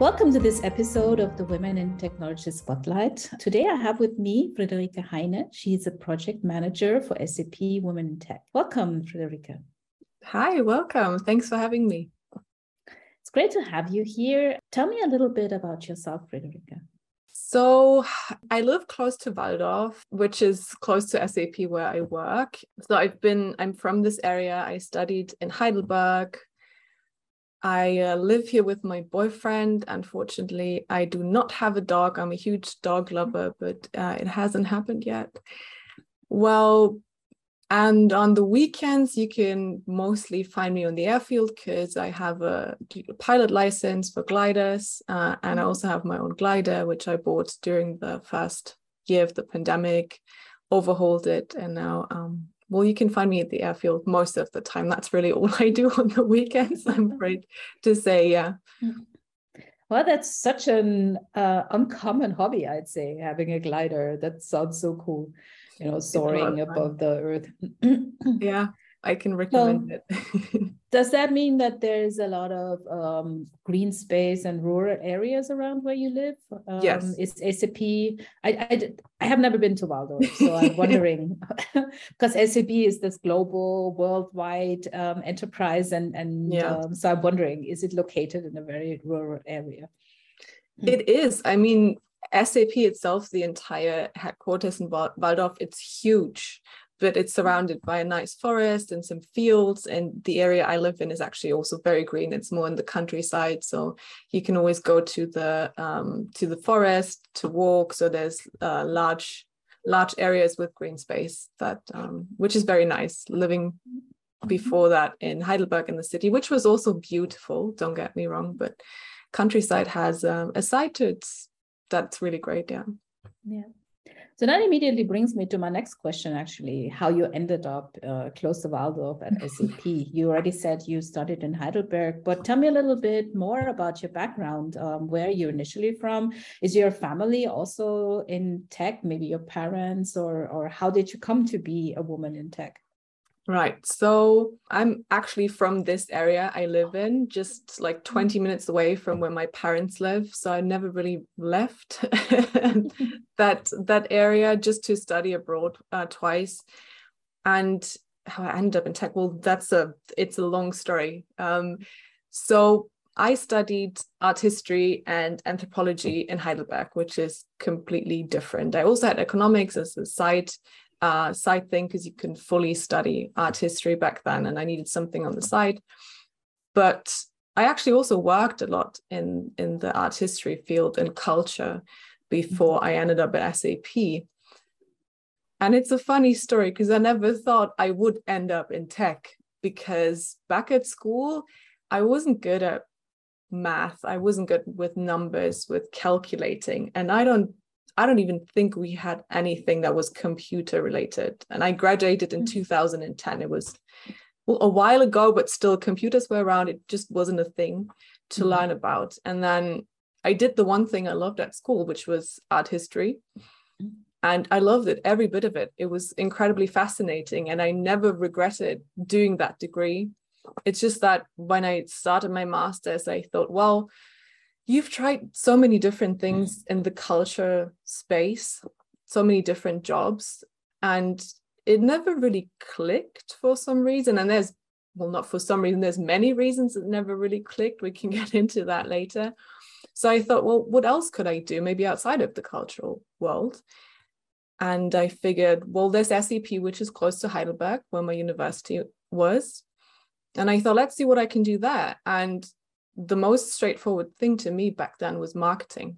Welcome to this episode of the Women in Technology Spotlight. Today I have with me Friederike Heyne. She's a project manager for SAP Women in Tech. Welcome, Friederike. Hi, welcome. Thanks for having me. It's great to have you here. Tell me a little bit about yourself, Friederike. So I live close to Walldorf, which is close to SAP where I work. So I've been, I'm from this area. I studied in Heidelberg, I uh, live here with my boyfriend. Unfortunately, I do not have a dog. I'm a huge dog lover, but uh, it hasn't happened yet. Well, and on the weekends, you can mostly find me on the airfield because I have a pilot license for gliders. Uh, and I also have my own glider, which I bought during the first year of the pandemic, overhauled it, and now um, well, you can find me at the airfield most of the time. That's really all I do on the weekends, I'm afraid to say. Yeah. Well, that's such an uh, uncommon hobby, I'd say, having a glider. That sounds so cool, you know, soaring above the earth. yeah. I can recommend it. does that mean that there's a lot of um, green space and rural areas around where you live? Um, yes. Is SAP? I, I, I have never been to Walldorf, so I'm wondering because SAP is this global, worldwide um, enterprise, and and yeah. Um, so I'm wondering, is it located in a very rural area? It is. I mean, SAP itself, the entire headquarters in Walldorf, it's huge but it's surrounded by a nice forest and some fields. And the area I live in is actually also very green. It's more in the countryside, so you can always go to the um, to the forest to walk. So there's uh, large large areas with green space that um, which is very nice. Living before that in Heidelberg in the city, which was also beautiful. Don't get me wrong, but countryside has um, a side to it that's really great. Yeah. Yeah. So that immediately brings me to my next question, actually, how you ended up uh, close to Walldorf at SAP. You already said you started in Heidelberg, but tell me a little bit more about your background, um, where you're initially from. Is your family also in tech, maybe your parents, or, or how did you come to be a woman in tech? Right. So I'm actually from this area I live in, just like 20 minutes away from where my parents live. So I never really left that that area just to study abroad uh, twice. And how I ended up in tech, well, that's a it's a long story. Um, so I studied art history and anthropology in Heidelberg, which is completely different. I also had economics as a side uh, side thing because you can fully study art history back then, and I needed something on the side. But I actually also worked a lot in in the art history field and culture before I ended up at SAP. And it's a funny story because I never thought I would end up in tech because back at school, I wasn't good at math. I wasn't good with numbers, with calculating. And I don't I don't even think we had anything that was computer related. And I graduated in mm. 2010. It was well, a while ago, but still computers were around. It just wasn't a thing to mm-hmm. learn about. And then I did the one thing I loved at school, which was art history. And I loved it, every bit of it. It was incredibly fascinating. And I never regretted doing that degree. It's just that when I started my master's, I thought, well, you've tried so many different mm-hmm. things in the culture space, so many different jobs, and it never really clicked for some reason. And there's, well, not for some reason, there's many reasons it never really clicked. We can get into that later. So I thought, well, what else could I do, maybe outside of the cultural world? And I figured, well, there's SAP, which is close to Heidelberg, where my university was. And I thought, let's see what I can do there. And the most straightforward thing to me back then was marketing.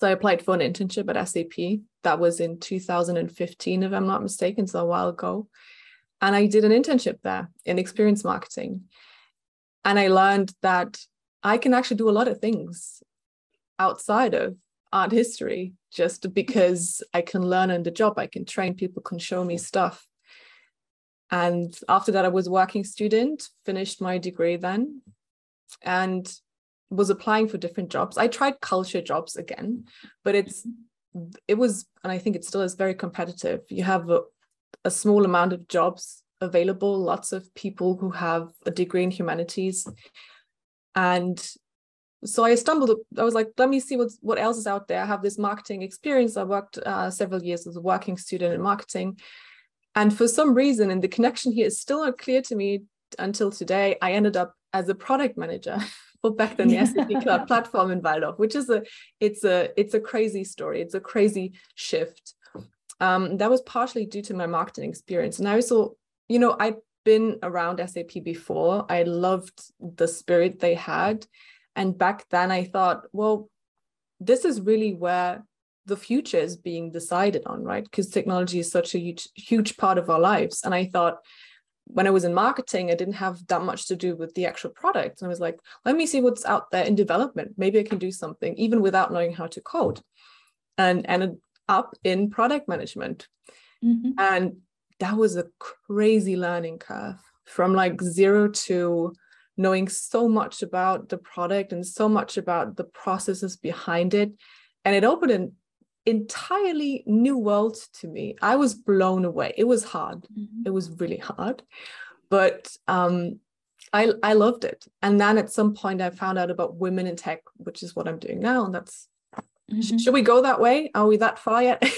So I applied for an internship at SAP. That was in 2015, if I'm not mistaken, so a while ago. And I did an internship there in experience marketing. And I learned that I can actually do a lot of things outside of art history just because I can learn on the job. I can train people, can show me stuff. And after that, I was working student, finished my degree then, and was applying for different jobs. I tried culture jobs again, but it's it was and I think it still is very competitive. You have a, a small amount of jobs available, lots of people who have a degree in humanities and so I stumbled. I was like, let me see what's what else is out there. I have this marketing experience. I worked uh, several years as a working student in marketing, and for some reason, and the connection here is still not clear to me until today. I ended up as a product manager for back then the SAP Cloud platform in Walldorf, which is a it's a it's a crazy story. It's a crazy shift. Um, that was partially due to my marketing experience, and I also, you know, I'd been around SAP before. I loved the spirit they had and back then I thought, well, this is really where the future is being decided on, right? Because technology is such a huge, huge part of our lives. And I thought, when I was in marketing, I didn't have that much to do with the actual product. And I was like, let me see what's out there in development. Maybe I can do something even without knowing how to code. And ended up in product management. Mm-hmm. And that was a crazy learning curve from like zero to knowing so much about the product and so much about the processes behind it. And it opened an entirely new world to me. I was blown away. It was hard. Mm-hmm. It was really hard. But um, I, I loved it. And then at some point, I found out about women in tech, which is what I'm doing now. And that's Mm-hmm. Should we go that way? Are we that far yet?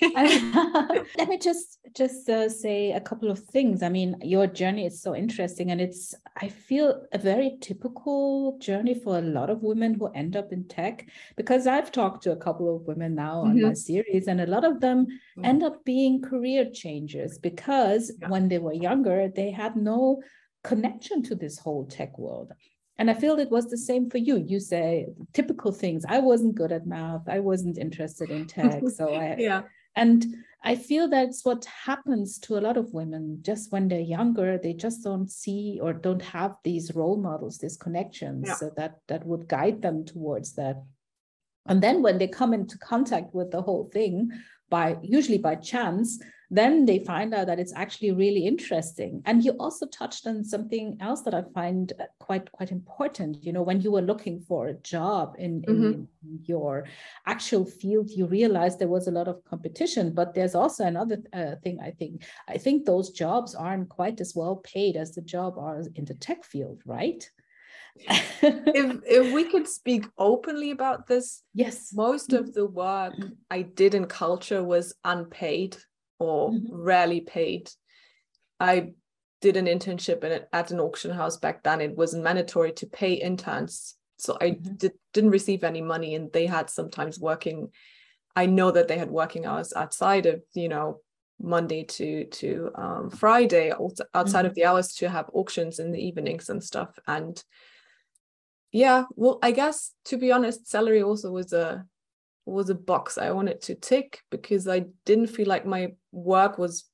Let me just just uh, say a couple of things. I mean, your journey is so interesting, and it's I feel a very typical journey for a lot of women who end up in tech. Because I've talked to a couple of women now mm-hmm. on my series, and a lot of them mm-hmm. end up being career changers because yeah. when they were younger, they had no connection to this whole tech world. And I feel it was the same for you. You say typical things. I wasn't good at math. I wasn't interested in tech. So I yeah. And I feel that's what happens to a lot of women. Just when they're younger, they just don't see or don't have these role models, these connections yeah. so that that would guide them towards that. And then when they come into contact with the whole thing, by usually by chance, then they find out that it's actually really interesting. And you also touched on something else that I find uh, quite quite important. You know, when you were looking for a job in, mm-hmm. in your actual field, you realized there was a lot of competition. But there's also another uh, thing. I think I think those jobs aren't quite as well paid as the job are in the tech field, right? if if we could speak openly about this yes most of the work i did in culture was unpaid or mm-hmm. rarely paid. I did an internship in, at an auction house back then. It was mandatory to pay interns. So I mm-hmm. did, didn't receive any money and they had sometimes working. I know that they had working hours outside of, you know, Monday to to um, Friday, outside mm-hmm. of the hours to have auctions in the evenings and stuff. And yeah, well, I guess to be honest, salary also was a was a box I wanted to tick because I didn't feel like my work was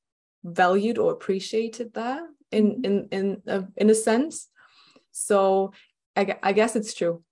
valued or appreciated there in mm-hmm. in in a, in a sense. So I, I guess it's true.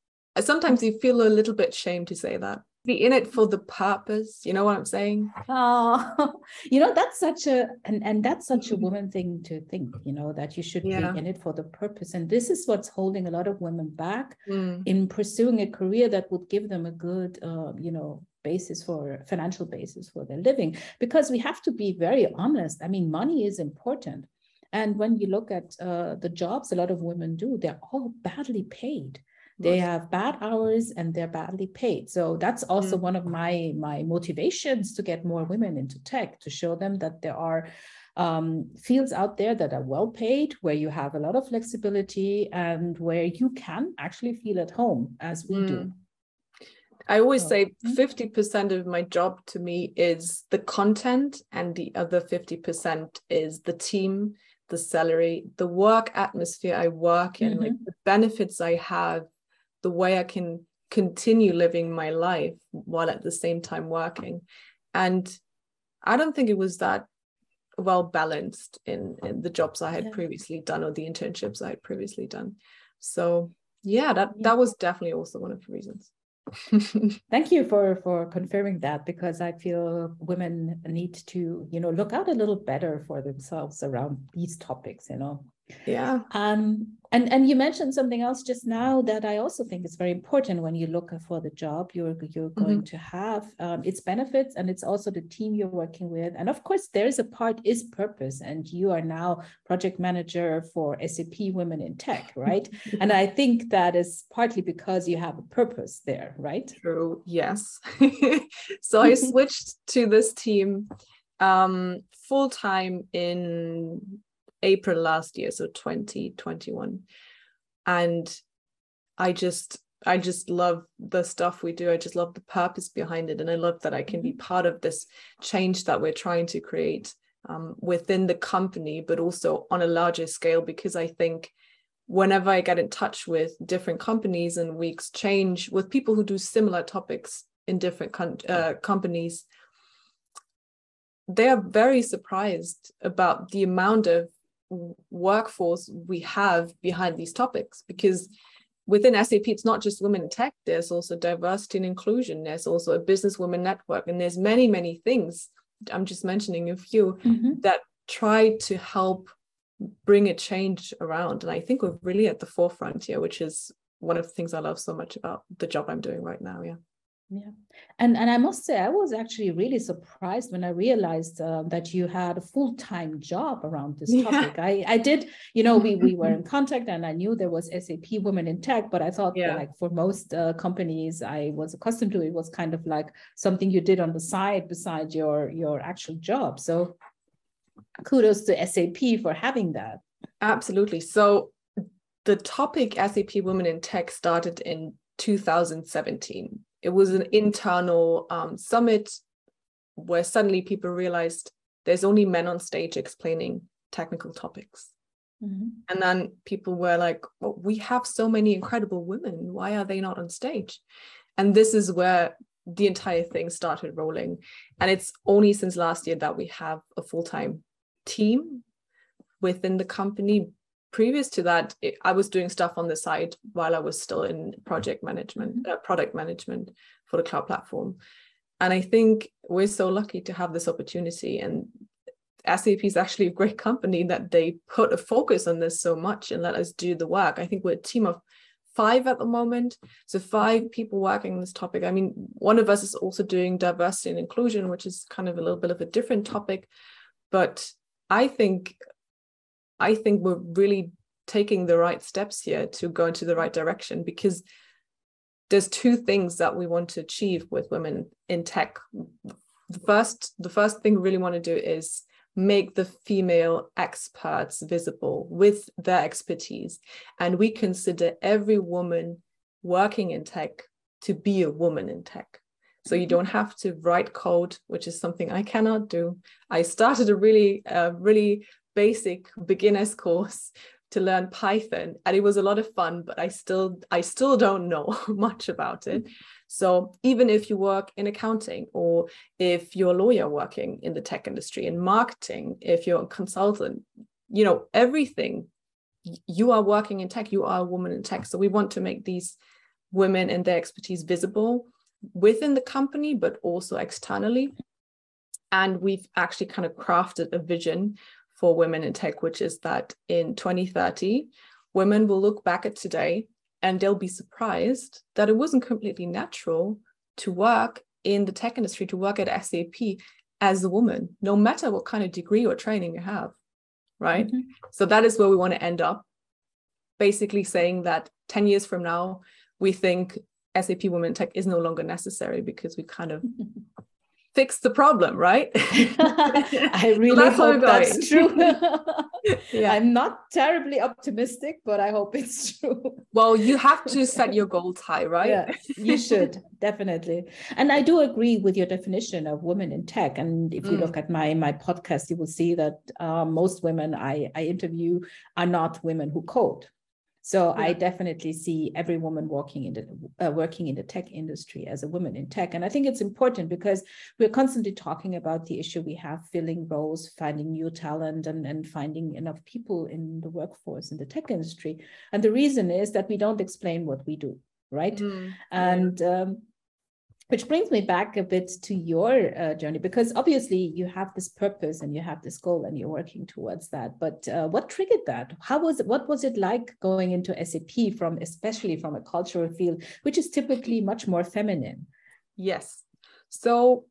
Sometimes you feel a little bit shame to say that be in it for the purpose you know what i'm saying oh you know that's such a and, and that's such a woman thing to think you know that you should yeah. be in it for the purpose and this is what's holding a lot of women back mm. in pursuing a career that would give them a good uh, you know basis for financial basis for their living because we have to be very honest i mean money is important and when you look at uh, the jobs a lot of women do they're all badly paid they have bad hours and they're badly paid so that's also mm-hmm. one of my my motivations to get more women into tech to show them that there are um, fields out there that are well paid where you have a lot of flexibility and where you can actually feel at home as we mm. do I always say 50% mm-hmm. of my job to me is the content, and the other 50% is the team, the salary, the work atmosphere I work in, mm-hmm. like the benefits I have, the way I can continue living my life while at the same time working. And I don't think it was that well balanced in, in the jobs I had yeah. previously done or the internships I had previously done. So yeah, that yeah. that was definitely also one of the reasons. Thank you for for confirming that because I feel women need to, you know, look out a little better for themselves around these topics, you know. Yeah. Um, and and you mentioned something else just now that I also think is very important when you look for the job you're you're going mm-hmm. to have. Um, its benefits and it's also the team you're working with. And of course, there is a part is purpose. And you are now project manager for SAP Women in Tech, right? and I think that is partly because you have a purpose there, right? True. Yes. so I switched to this team um, full time in April last year, so 2021. And I just I just love the stuff we do. I just love the purpose behind it. And I love that I can be mm-hmm. part of this change that we're trying to create um, within the company, but also on a larger scale, because I think whenever I get in touch with different companies and we exchange with people who do similar topics in different uh, companies, they are very surprised about the amount of workforce we have behind these topics because within SAP, it's not just women in tech, there's also diversity and inclusion, there's also a business women network, and there's many, many things. I'm just mentioning a few mm-hmm. that try to help bring a change around. And I think we're really at the forefront here, which is one of the things I love so much about the job I'm doing right now. Yeah. Yeah, and and I must say I was actually really surprised when I realized uh, that you had a full time job around this topic. Yeah. I I did, you know, we we were in contact and I knew there was SAP Women in Tech, but I thought yeah. like for most uh, companies I was accustomed to, it was kind of like something you did on the side beside your your actual job. So kudos to SAP for having that. Absolutely. So the topic SAP Women in Tech started in 2017 it was an internal um, summit where suddenly people realized there's only men on stage explaining technical topics. Mm-hmm. And then people were like, well, we have so many incredible women. Why are they not on stage? And this is where the entire thing started rolling. And it's only since last year that we have a full time team within the company previous to that it, i was doing stuff on the side while i was still in project management mm-hmm. uh, product management for the cloud platform. And i think we're so lucky to have this opportunity and sap is actually a great company that they put a focus on this so much and let us do the work. I think we're a team of five at the moment. So five people working on this topic. I mean one of us is also doing diversity and inclusion which is kind of a little bit of a different topic. But i think I think we're really taking the right steps here to go into the right direction because there's two things that we want to achieve with women in tech. The first, the first thing we really want to do is make the female experts visible with their expertise. And we consider every woman working in tech to be a woman in tech. So you don't have to write code, which is something I cannot do. I started a really, uh, really basic beginner's course to learn Python and it was a lot of fun but I still I still don't know much about it. So even if you work in accounting or if you're a lawyer working in the tech industry in marketing if you're a consultant you know everything you are working in tech you are a woman in tech. So we want to make these women and their expertise visible within the company but also externally. And we've actually kind of crafted a vision for women in tech, which is that in 2030, women will look back at today and they'll be surprised that it wasn't completely natural to work in the tech industry, to work at SAP as a woman, no matter what kind of degree or training you have. Right. Mm-hmm. So that is where we want to end up. Basically, saying that 10 years from now, we think SAP Women Tech is no longer necessary because we kind of fix the problem, right? I really that's hope that's true. yeah. I'm not terribly optimistic, but I hope it's true. Well, you have to set your goals high, right? Yeah, you should definitely. And I do agree with your definition of women in tech. And if you mm. look at my my podcast, you will see that uh, most women I, I interview are not women who code. So yeah. I definitely see every woman working in the uh, working in the tech industry as a woman in tech, and I think it's important because we're constantly talking about the issue we have filling roles, finding new talent, and and finding enough people in the workforce in the tech industry. And the reason is that we don't explain what we do, right? Mm. And um, which brings me back a bit to your uh, journey because obviously you have this purpose and you have this goal and you're working towards that. But uh, what triggered that? How was it what was it like going into sap from especially from a cultural field which is typically much more feminine? Yes. So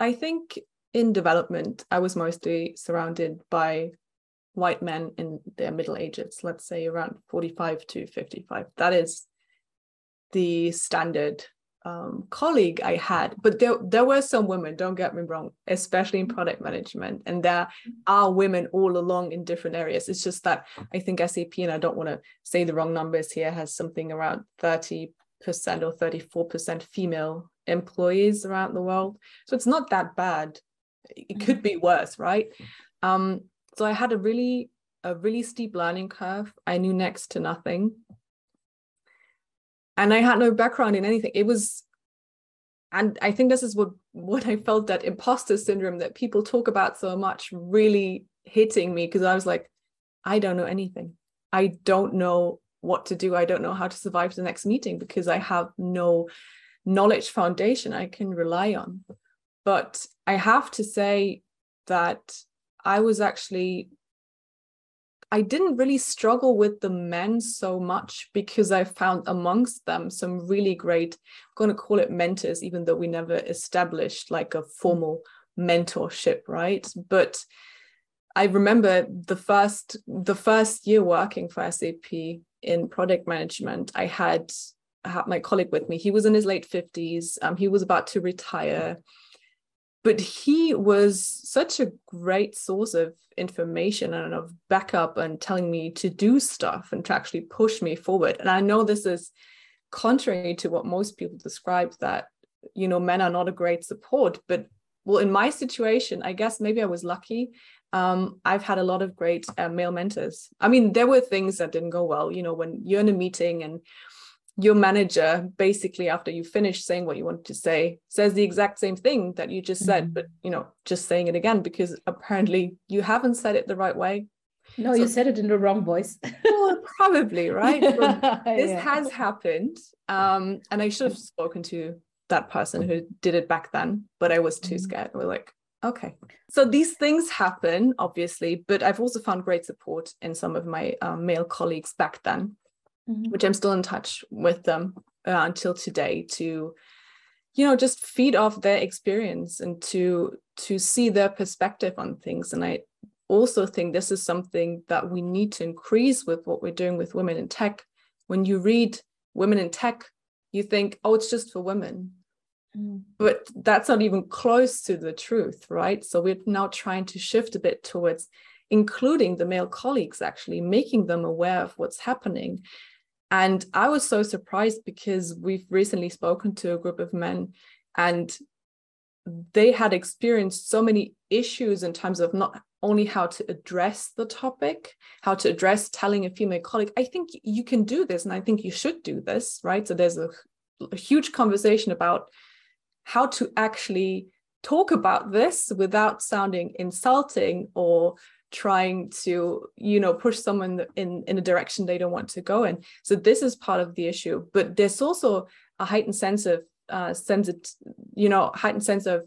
i think in development i was mostly surrounded by white men in their middle ages let's say around 45 to 55 that is the standard um, colleague I had, but there there were some women. Don't get me wrong, especially in product management, and there are women all along in different areas. It's just that I think SAP, and I don't want to say the wrong numbers here, has something around thirty percent or thirty four percent female employees around the world. So it's not that bad. It could be worse, right? Um, so I had a really a really steep learning curve. I knew next to nothing and I had no background in anything. It was, and I think this is what what I felt that imposter syndrome that people talk about so much really hitting me because I was like, I don't know anything. I don't know what to do. I don't know how to survive the next meeting because I have no knowledge foundation I can rely on. But I have to say that I was actually I didn't really struggle with the men so much because I found amongst them some really great, I'm going to call it mentors, even though we never established like a formal mentorship, right? But I remember the first the first year working for SAP in product management, I had, I had my colleague with me. He was in his late 50s. Um, he was about to retire but he was such a great source of information and of backup and telling me to do stuff and to actually push me forward and i know this is contrary to what most people describe that you know men are not a great support but well in my situation i guess maybe i was lucky um, I've had a lot of great uh, male mentors. I mean, there were things that didn't go well. You know, when you're in a meeting and your manager basically after you finish saying what you wanted to say says the exact same thing that you just said mm-hmm. but you know just saying it again because apparently you haven't said it the right way no so, you said it in the wrong voice well, probably right this yeah. has happened um, and i should have spoken to that person who did it back then but i was too mm-hmm. scared we're like okay so these things happen obviously but i've also found great support in some of my um, male colleagues back then mm-hmm. which I'm still in touch with them uh, until today to you know just feed off their experience and to to see their perspective on things. And I also think this is something that we need to increase with what we're doing with women in tech. When you read women in tech you think oh it's just for women. Mm. but that's not even close to the truth right? So we're now trying to shift a bit towards including the male colleagues actually making them aware of what's happening and I was so surprised because we've recently spoken to a group of men and they had experienced so many issues in terms of not only how to address the topic, how to address telling a female colleague, I think you can do this and I think you should do this, right? So there's a, a huge conversation about how to actually talk about this without sounding insulting or trying to you know push someone in in a direction they don't want to go in. So this is part of the issue but there's also a heightened sense of uh sense of, you know heightened sense of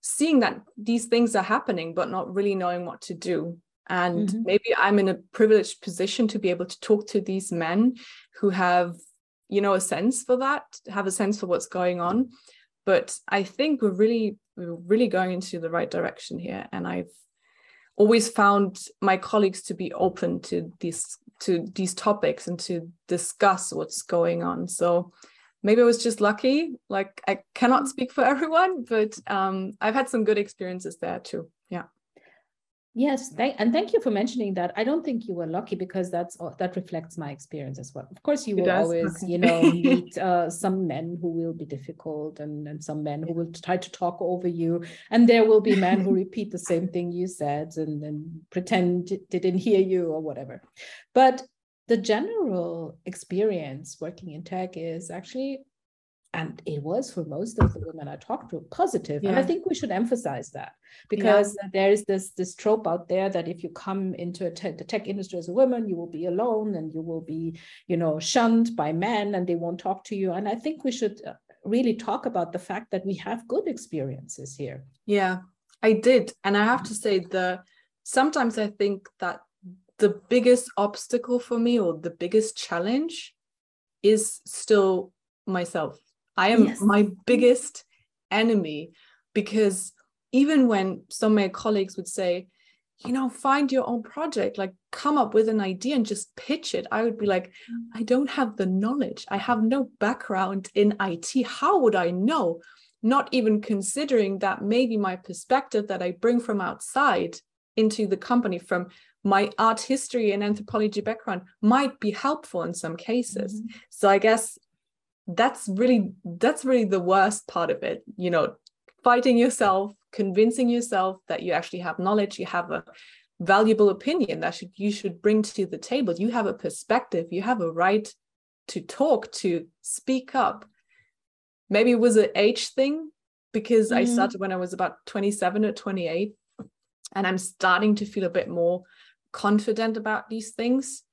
seeing that these things are happening but not really knowing what to do. And mm-hmm. maybe i'm in a privileged position to be able to talk to these men who have you know a sense for that have a sense for what's going on. But i think we're really we're really going into the right direction here and i've always found my colleagues to be open to these to these topics and to discuss what's going on. So maybe i was just lucky like i cannot speak for everyone but um, i've had some good experiences there too Yes, thank, and thank you for mentioning that. I don't think you were lucky because that's that reflects my experience as well. Of course, you it will does. always, you know, meet uh, some men who will be difficult and, and some men who will try to talk over you, and there will be men who repeat the same thing you said and, and pretend they didn't hear you or whatever. But the general experience working in tech is actually and it was for most of the women I talked to positive. Yeah. And I think we should emphasize that because yeah. there is this this trope out there that if you come into te- the tech industry as a woman, you will be alone and you will be, you know, shunned by men and they won't talk to you. And I think we should uh, really talk about the fact that we have good experiences here. Yeah, I did. And I have to say the sometimes I think that the biggest obstacle for me or the biggest challenge is still myself. I am yes. my biggest enemy because even when some of my colleagues would say, you know, find your own project, like come up with an idea and just pitch it, I would be like, I don't have the knowledge. I have no background in IT. How would I know? Not even considering that maybe my perspective that I bring from outside into the company from my art history and anthropology background might be helpful in some cases. Mm-hmm. So I guess that's really that's really the worst part of it you know fighting yourself convincing yourself that you actually have knowledge you have a valuable opinion that should, you should bring to the table. You have a perspective you have a right to talk to speak up. Maybe it was an age thing because mm-hmm. i started when i was about 27 or 28 and i'm starting to feel a bit more confident about these things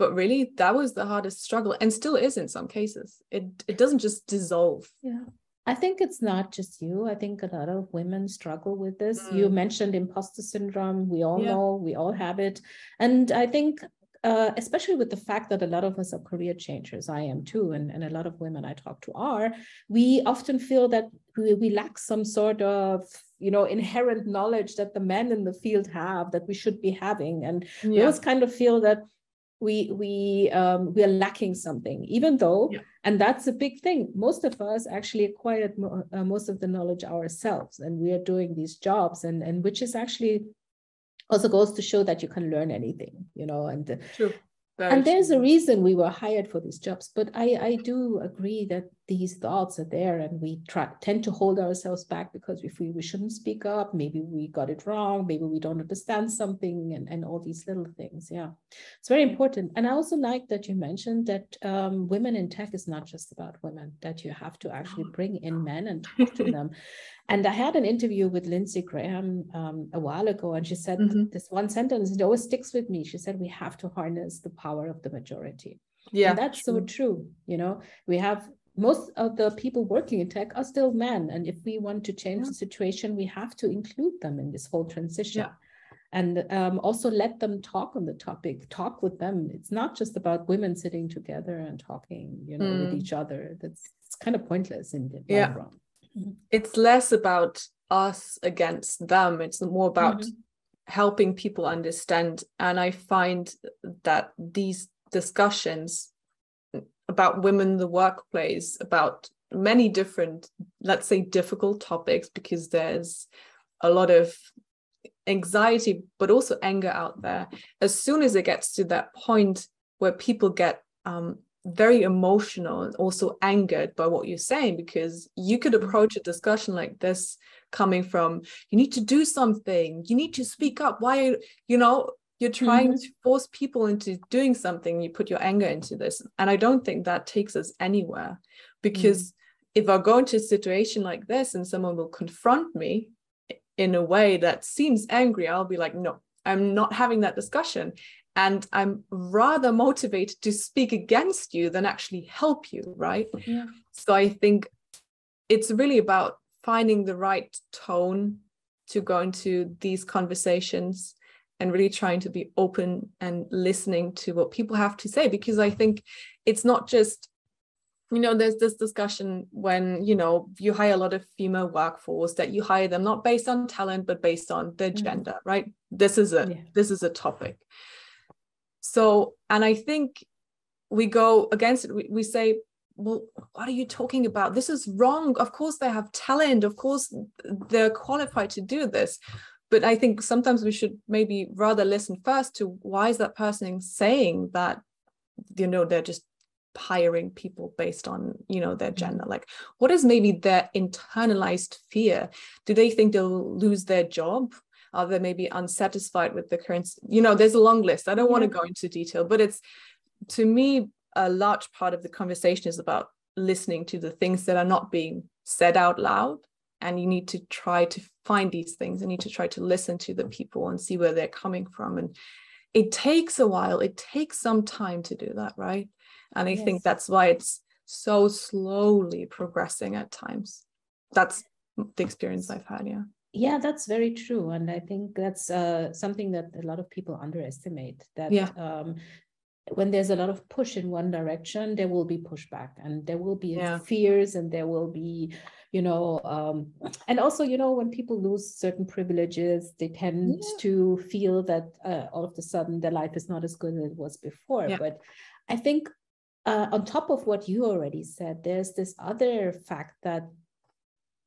but really that was the hardest struggle and still is in some cases it it doesn't just dissolve yeah I think it's not just you. I think a lot of women struggle with this. Mm. You mentioned imposter syndrome. We all yeah. know, we all have it. And I think, uh, especially with the fact that a lot of us are career changers, I am too, and, and a lot of women I talk to are, we often feel that we, we lack some sort of you know inherent knowledge that the men in the field have that we should be having and yeah. we always kind of feel that we we um, we are lacking something even though yeah. and that's a big thing most of us actually acquired mo- uh, most of the knowledge ourselves and we are doing these jobs and and which is actually also goes to show that you can learn anything you know and True. And there's true. a reason we were hired for these jobs but i i do agree that these thoughts are there and we try, tend to hold ourselves back because we feel we shouldn't speak up. Maybe we got it wrong. Maybe we don't understand something and, and all these little things. Yeah. It's very important. And i also like that you mentioned that um, women in tech is not just about women that you have to actually bring in men and talk to them. And i had an interview with lindsey graham um, a while ago and she said mm-hmm. this one sentence it always sticks with me. She said we have to harness the power of the majority. Yeah. and that's so true you know? We have most of the people working in tech are still men. And if we want to change yeah. the situation, we have to include them in this whole transition. Yeah. And um, also let them talk on the topic, talk with them. It's not just about women sitting together and talking, you know, mm. with each other. That's it's kind of pointless in the yeah. long run. Mm-hmm. It's less about us against them. It's more about mm-hmm. helping people understand. And I find that these discussions about women in the workplace, about many different, let's say, difficult topics, because there's a lot of anxiety, but also anger out there. As soon as it gets to that point where people get um, very emotional and also angered by what you're saying, because you could mm-hmm. approach a discussion like this coming from, you need to do something, you need to speak up. Why, you know, you're trying mm-hmm. to force people into doing something you put your anger into this and i don't think that takes us anywhere because mm. if i go into a situation like this and someone will confront me in a way that seems angry i'll be like no i'm not having that discussion and i'm rather motivated to speak against you than actually help you right yeah. so i think it's really about finding the right tone to go into these conversations and really trying to be open and listening to what people have to say because i think it's not just you know there's this discussion when you know you hire a lot of female workforce that you hire them not based on talent but based on their mm-hmm. gender right? This is a yeah. this is a topic. So and i think we go against it. We, we say well what are you talking about? This is wrong. Of course they have talent. Of course they're qualified to do this but i think sometimes we should maybe rather listen first to why is that person saying that you know they're just hiring people based on you know their mm-hmm. gender? Like what is maybe their internalized fear? Do they think they'll lose their job? Are they maybe unsatisfied with the current you know there's a long list. I don't yeah. want to go into detail but it's to me a large part of the conversation is about listening to the things that are not being said out loud and you need to try to find these things and need to try to listen to the people and see where they're coming from and it takes a while it takes some time to do that right and i yes. think that's why it's so slowly progressing at times that's the experience i've had yeah yeah that's very true and i think that's uh, something that a lot of people underestimate that yeah. um, when there's a lot of push in one direction there will be pushback and there will be yeah. fears and there will be you know um, and also you know when people lose certain privileges they tend yeah. to feel that uh, all of a sudden their life is not as good as it was before yeah. but i think uh, on top of what you already said there's this other fact that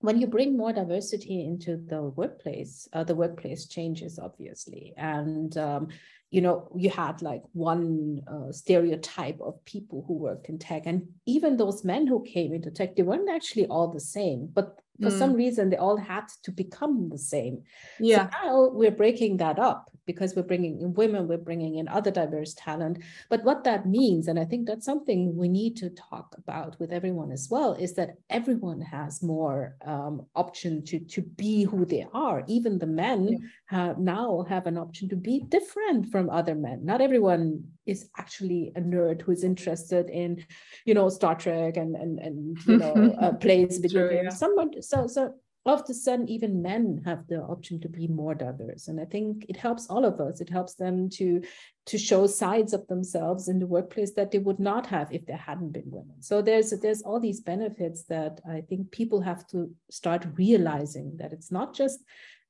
when you bring more diversity into the workplace, uh, the workplace changes obviously, and um, you know you had like one uh, stereotype of people who worked in tech, and even those men who came into tech, they weren't actually all the same, but for mm. some reason they all had to become the same. Yeah. So now we're breaking that up because we're bringing in women, we're bringing in other diverse talent. But what that means, and I think that's something we need to talk about with everyone as well, is that everyone has more um, option to, to be who they are. Even the men yeah. have, now have an option to be different from other men. Not everyone is actually a nerd who's interested in, you know, Star Trek and and and you know uh, plays video games. Yeah. Someone so so all of a sudden even men have the option to be more diverse and i think it helps all of us it helps them to to show sides of themselves in the workplace that they would not have if there hadn't been women so there's there's all these benefits that i think people have to start realizing that it's not just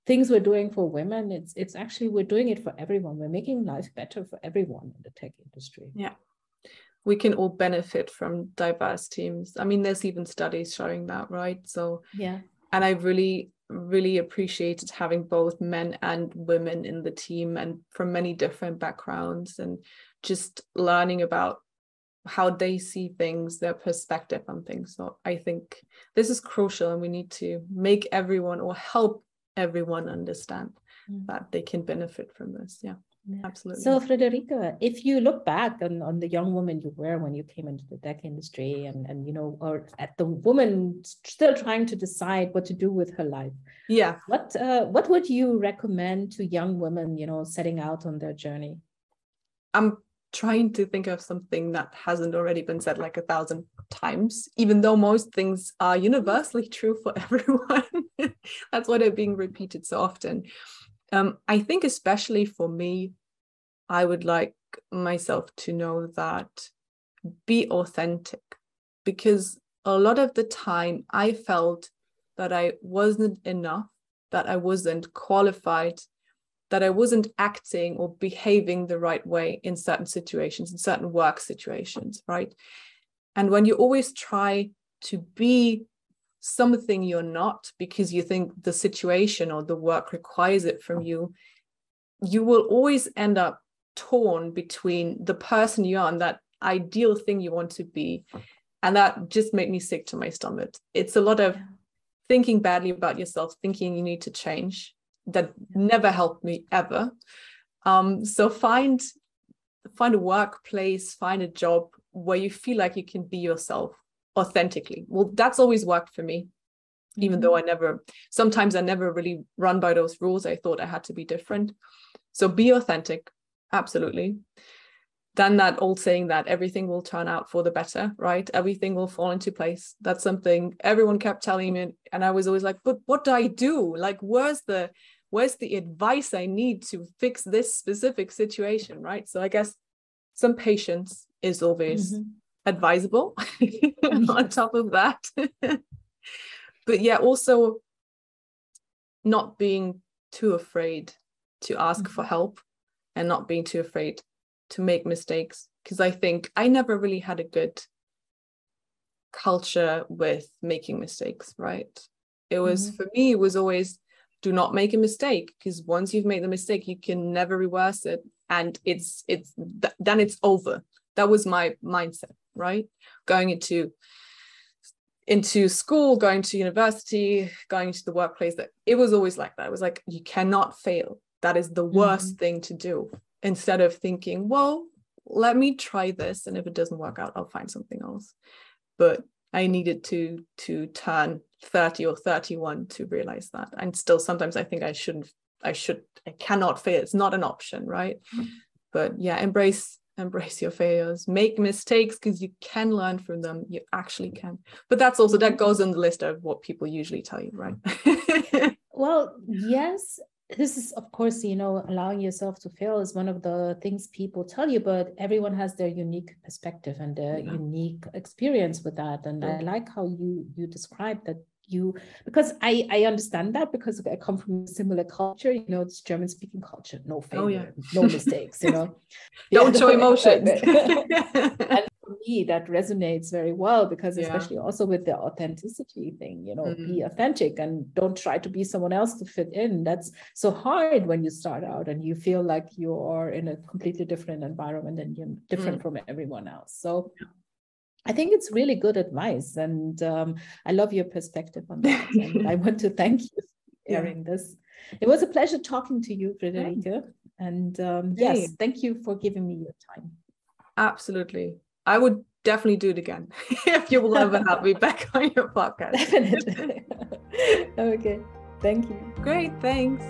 things we're doing for women it's it's actually we're doing it for everyone. We're making life better for everyone in the tech industry. Yeah. We can all benefit from diverse teams. I mean there's even studies showing that right? So yeah. and I really really appreciated having both men and women in the team and from many different backgrounds and just learning about how they see things their perspective on things. So i think this is crucial and we need to make everyone or help everyone understand mm. that they can benefit from this yeah Absolutely. So, Friederike, if you look back on, on the young woman you were when you came into the tech industry and, and, you know, or at the woman still trying to decide what to do with her life. Yeah. What, uh, what would you recommend to young women, you know, setting out on their journey? I'm trying to think of something that hasn't already been said like a thousand times, even though most things are universally true for everyone. That's why they're being repeated so often. Um, I think, especially for me, I would like myself to know that be authentic because a lot of the time I felt that I wasn't enough, that I wasn't qualified, that I wasn't acting or behaving the right way in certain situations, in certain work situations, right? And when you always try to be something you're not because you think the situation or the work requires it from you, you will always end up torn between the person you are and that ideal thing you want to be. And that just made me sick to my stomach. It's a lot of thinking badly about yourself, thinking you need to change. That never helped me ever. Um, so find find a workplace, find a job where you feel like you can be yourself authentically. Well, that's always worked for me, even mm-hmm. though I never, sometimes I never really run by those rules. I thought I had to be different. So be authentic, absolutely. Then that old saying that everything will turn out for the better, right? Everything will fall into place. That's something everyone kept telling me. And I was always like, but what do I do? Like, where's the, where's the advice I need to fix this specific situation, right? So I guess some patience is always mm-hmm advisable on top of that. but yeah, also not being too afraid to ask for mm-hmm. help and not being too afraid to make mistakes. Because I think I never really had a good culture with making mistakes, right? It was mm-hmm. for me, it was always do not make a mistake because once you've made the mistake, you can never reverse it. And it's it's then it's over. That was my mindset right? Going into into school going to university going to the workplace that it was always like that. It was like you cannot fail. That is the worst mm-hmm. thing to do. Instead of thinking well let me try this and if it doesn't work out i'll find something else. But i needed to to turn 30 or 31 to realize that. And still sometimes i think i shouldn't i should i cannot fail. It's not an option right? Mm-hmm. but yeah embrace embrace your failures. Make mistakes because you can learn from them. You actually can. But that's also that goes on the list of what people usually tell you right? Well yes this is of course you know allowing yourself to fail is one of the things people tell you but everyone has their unique perspective and their yeah. unique experience with that. And yeah. i like how you you describe that you because I I understand that because I come from a similar culture, you know, it's German speaking culture, no failure, oh, yeah. no mistakes, you know. Don't show emotions. and for me, that resonates very well because especially also with the authenticity thing, you know, mm-hmm. be authentic and don't try to be someone else to fit in. That's so hard when you start out and you feel like you are in a completely different environment and you're different mm-hmm. from everyone else. So I think it's really good advice, and um, I love your perspective on that. and I want to thank you for sharing yeah. this. It was a pleasure talking to you, Friederike. And um, hey. yes, thank you for giving me your time. Absolutely. I would definitely do it again if you will ever have me back on your podcast. Definitely. okay. Thank you. Great. Thanks.